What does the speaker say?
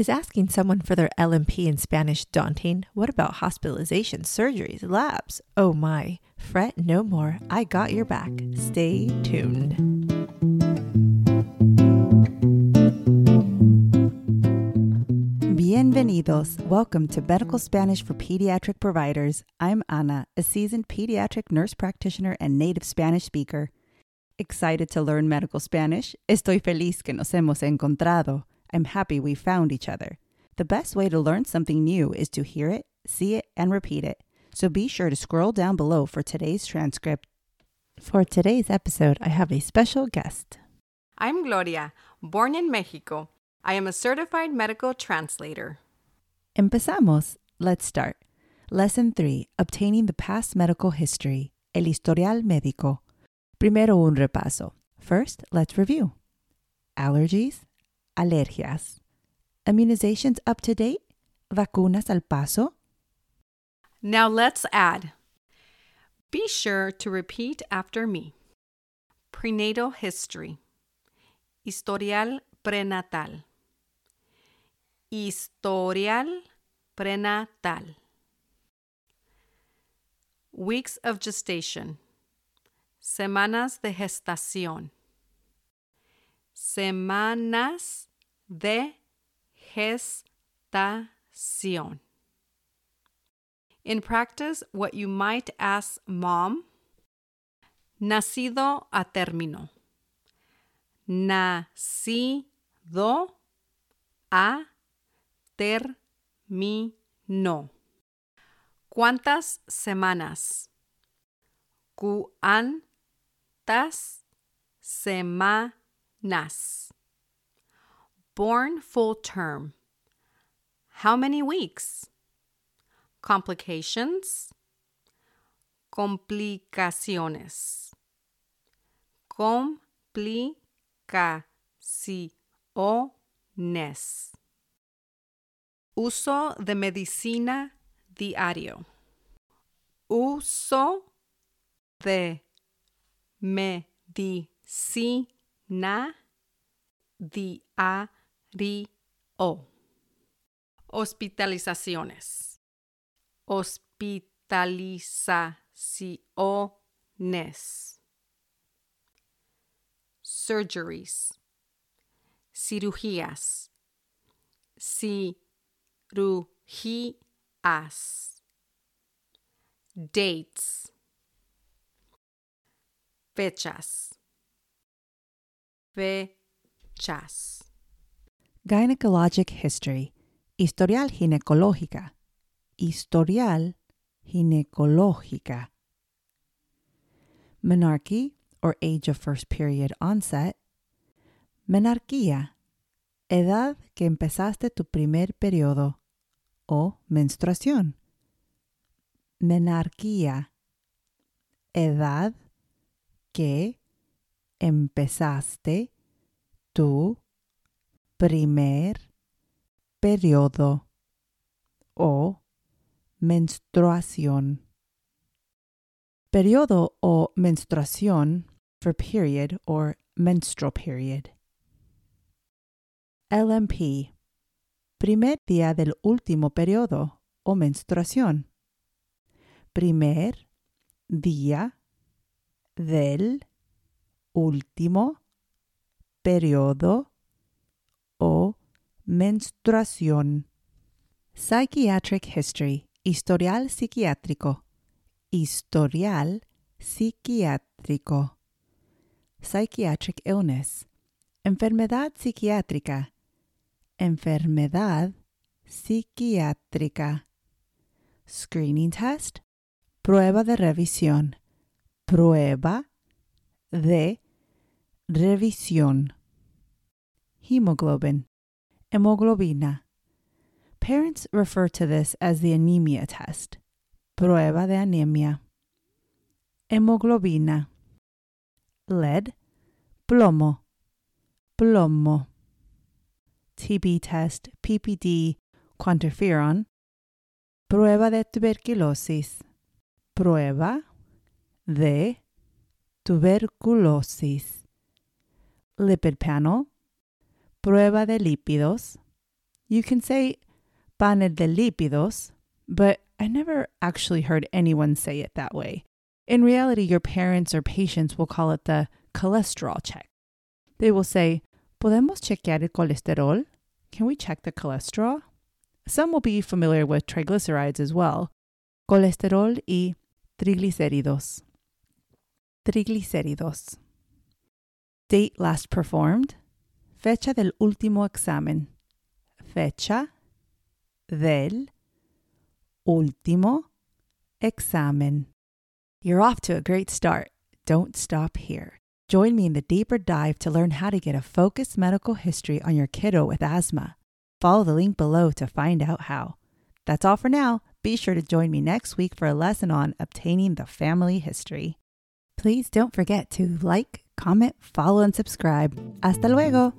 Is asking someone for their LMP in Spanish daunting? What about hospitalizations, surgeries, labs? Oh my. Fret no more. I got your back. Stay tuned. Bienvenidos. Welcome to Medical Spanish for Pediatric Providers. I'm Ana, a seasoned pediatric nurse practitioner and native Spanish speaker. Excited to learn medical Spanish? Estoy feliz que nos hemos encontrado. I'm happy we found each other. The best way to learn something new is to hear it, see it, and repeat it. So be sure to scroll down below for today's transcript. For today's episode, I have a special guest. I'm Gloria, born in Mexico. I am a certified medical translator. Empezamos. Let's start. Lesson 3 Obtaining the Past Medical History. El historial médico. Primero un repaso. First, let's review. Allergies, alergias. Immunizations up to date? Vacunas al paso? Now let's add. Be sure to repeat after me. Prenatal history. Historial prenatal. Historial prenatal. Weeks of gestation. Semanas de gestación. Semanas de gestación. In practice, what you might ask mom nacido a término. Nacido a término. ¿Cuántas semanas? ¿Cuántas semanas? Born full term. How many weeks? Complications. Complicaciones. Complicaciones. Uso de medicina diario. Uso de medicina diario. Hospitalizaciones. Hospitalizaciones. Surgeries. Cirugías. Cirugías. Dates. Fechas. Fechas. Gynecologic history. Historial ginecológica. Historial ginecológica. Menarche, or age of first period onset. Menarquía, edad que empezaste tu primer periodo o menstruación. Menarquía, edad que empezaste tu primer periodo o menstruación. Periodo o menstruación for period or menstrual period. LMP. Primer día del último periodo o menstruación. Primer día del último periodo menstruación. Psychiatric history. Historial psiquiátrico. Historial psiquiátrico. Psychiatric illness. Enfermedad psiquiátrica. Enfermedad psiquiátrica. Screening test. Prueba de revisión. Prueba de revisión. Hemoglobin. Hemoglobina. Parents refer to this as the anemia test. Prueba de anemia. Hemoglobina. Lead. Plomo. Plomo. TB test, PPD, quantiferon. Prueba de tuberculosis. Prueba de tuberculosis. Lipid panel. Prueba de lípidos. You can say panel de lípidos, but I never actually heard anyone say it that way. In reality, your parents or patients will call it the cholesterol check. They will say, ¿Podemos chequear el colesterol? Can we check the cholesterol? Some will be familiar with triglycerides as well. Colesterol y triglicéridos. Triglicéridos. Date last performed. Fecha del último examen. Fecha del último examen. You're off to a great start. Don't stop here. Join me in the deeper dive to learn how to get a focused medical history on your kiddo with asthma. Follow the link below to find out how. That's all for now. Be sure to join me next week for a lesson on obtaining the family history. Please don't forget to like, comment, follow, and subscribe. Hasta luego!